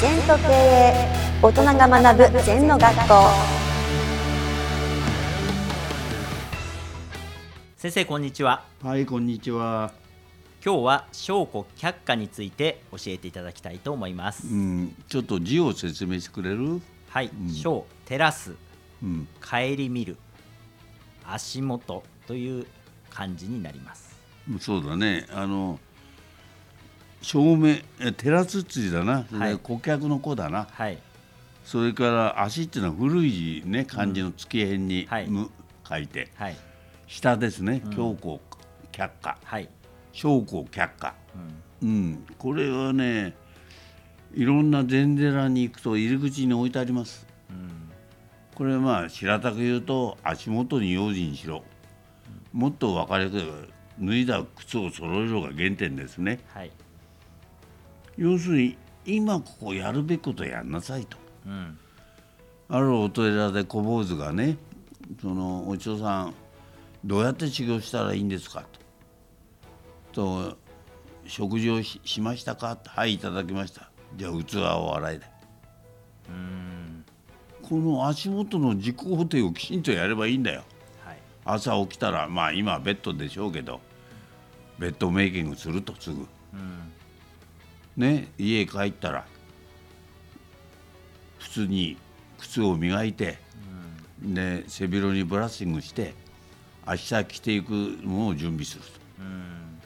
全と経営大人が学ぶ全の学校。先生こんにちは。はい、こんにちは。今日は証拠却下について教えていただきたいと思います、うん、ちょっと字を説明してくれる？はい証、照らす。うん、顧みる。足元という漢字になります。そうだね。あの、照明、え照らすっついだな。はい。顧客の子だな。はい。それから足っていうのは古い字ね、漢字の月辺に、はい。む書いて、はい。下ですね、強行却下、はい、証拠却下。うん。うん、これはね、いろんな禅寺に行くと入り口に置いてあります。うん。これはまあ平たく言うと足元に用心しろ、もっと分かりやすい脱いだ靴を揃えろが原点ですね。はい要するに今ここやるべきことやんなさいと。うん。あるお寺で小坊主がねそのお嬢さんどうやって修行したらいいんですかと。と食事をししましたかはいいただきました。じゃあ器を洗いだうん。この足元の自己肯定をきちんとやればいいんだよ。はい。朝起きたらまあ今はベッドでしょうけどベッドメイキングするとすぐ。うんね家帰ったら普通に靴を磨いてで背広にブラッシングして明日着ていくものを準備すると。うん。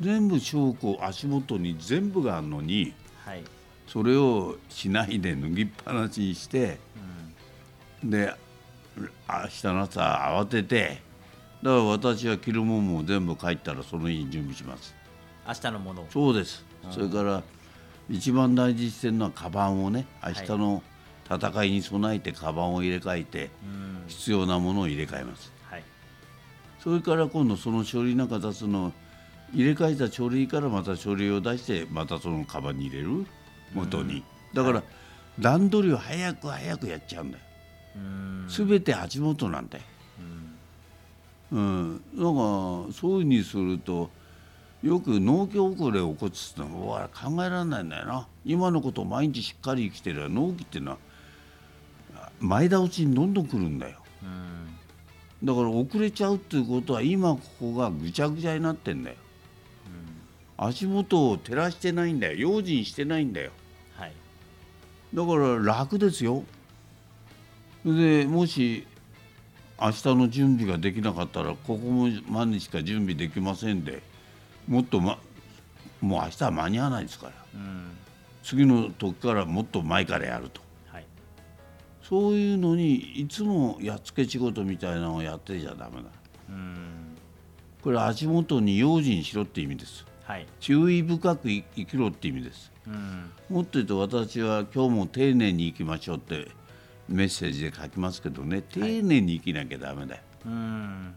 全部証拠足元に全部があるのにはい。それをしないで脱ぎっぱなしにしてで明日の朝慌ててだから私は着るもんも全部帰ったらその日に準備します。明日のものを。そうです、それから一番大事にしてるのはカバンをね明日の戦いに備えてカバンを入れ替えてうん。必要なものを入れ替えます。はい。それから今度その書類なんか出すの入れ替えた書類からまた書類を出してまたそのカバンに入れる元に。だから段取りを早く早くやっちゃうんだよ。うん。全て足元なんだよ。うん、なん。かそういうふうにするとよく農業遅れを起こすってのは考えられないんだよな。今のことを毎日しっかり生きてる納期っていうのは前倒しにどんどん来るんだよ。うん。だから遅れちゃうっていうことは今ここがぐちゃぐちゃになってんだよ。足元を照らしてないんだよ。用心してないんだよ。はい。だから楽ですよ。でもし明日の準備ができなかったらここまでしか準備できませんでもっと、ま、もう明日は間に合わないですから。うん。次の時からもっと前からやると。はい。そういうのにいつもやっつけ仕事みたいなのをやってちゃダメだ。うん。これ足元に用心しろって意味です。はい。注意深く生きろって意味です。うん。もっと言うと私は今日も丁寧に生きましょうってメッセージで書きますけどね。丁寧に生きなきゃダメだよ、うん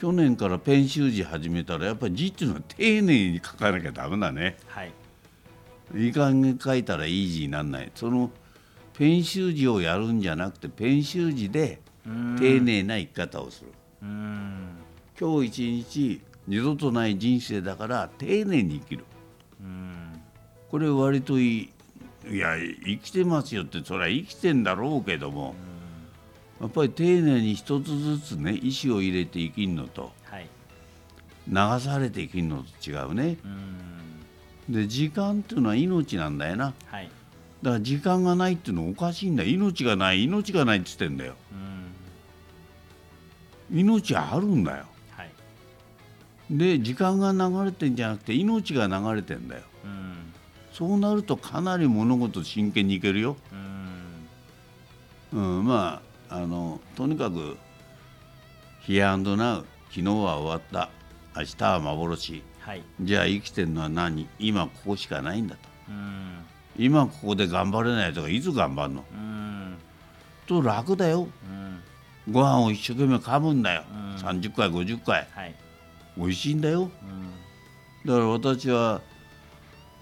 去年からペン習字始めたらやっぱり字っていうのは丁寧に書かなきゃダメだね。はい。いい加減書いたらいい字にならない。そのペン習字をやるんじゃなくてペン習字でうん丁寧な生き方をする、うん。今日一日二度とない人生だから丁寧に生きる。うん。これ割といい。いや生きてますよってそれは生きてんだろうけども、やっぱり丁寧に一つずつね意思を入れて生きるのと。はい。流されて生きるのと違うね。うん。で時間っていうのは命なんだよな。はい。だから時間がないっていうのはおかしいんだ。よ命がない命がないって言ってんだよ。うん。命あるんだよ。はい。で時間が流れてんじゃなくて命が流れてんだよ。うん。そうなるとかなり物事真剣にいけるよ。うん。うん、まああのとにかく「ヒアンドナウ」昨日は終わった。明日は幻。はい。じゃあ生きてるのは何？今ここしかないんだと。うん。今ここで頑張れないとかいつ頑張るの？うん。と楽だよ。うん。ご飯を一生懸命噛むんだよ、うん。30回50回。はい。美味しいんだよ。うん。だから私は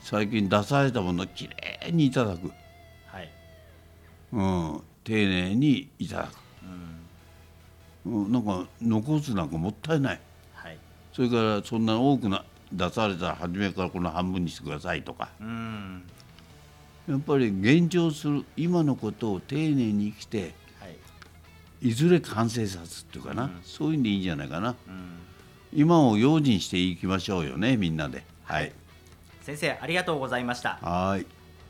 最近出されたものをきれいにいただく、はい。うん、丁寧にいただく、うん。うん、なんか残すなんかもったいない。はい。それからそんな多くな出されたら初めからこの半分にしてくださいとか。うん。やっぱり現状する今のことを丁寧に生きてはい。いずれ完成さすっていうかな、うん。そういうんでいいんじゃないかな。うん。今を用心していきましょうよねみんなで。はい。先生ありがとうございました。はーい